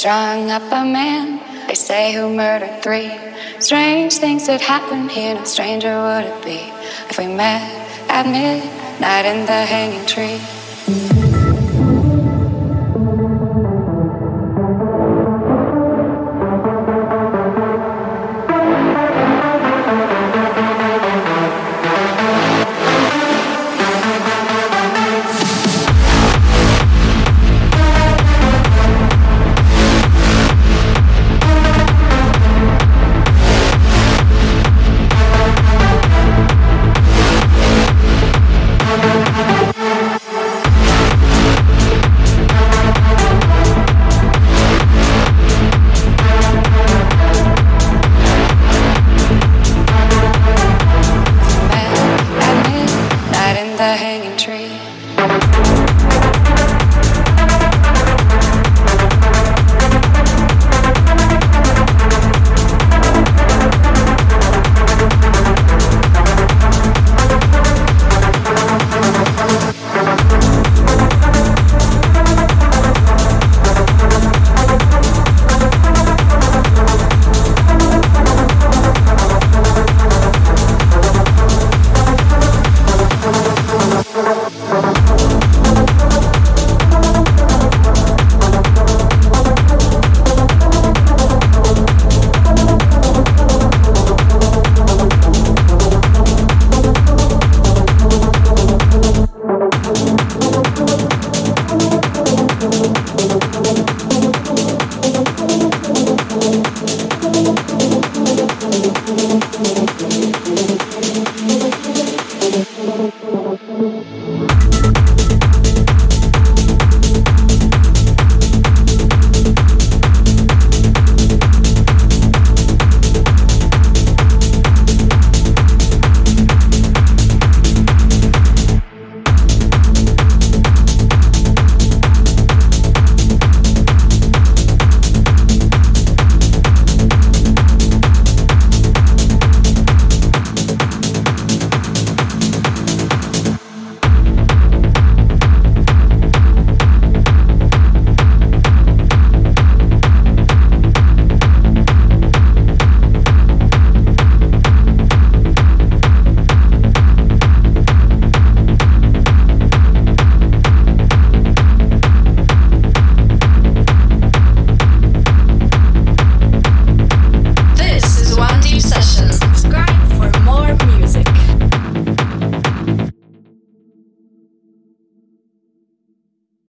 Strung up a man, they say, who murdered three. Strange things that happen here, no stranger would it be if we met at midnight in the hanging tree.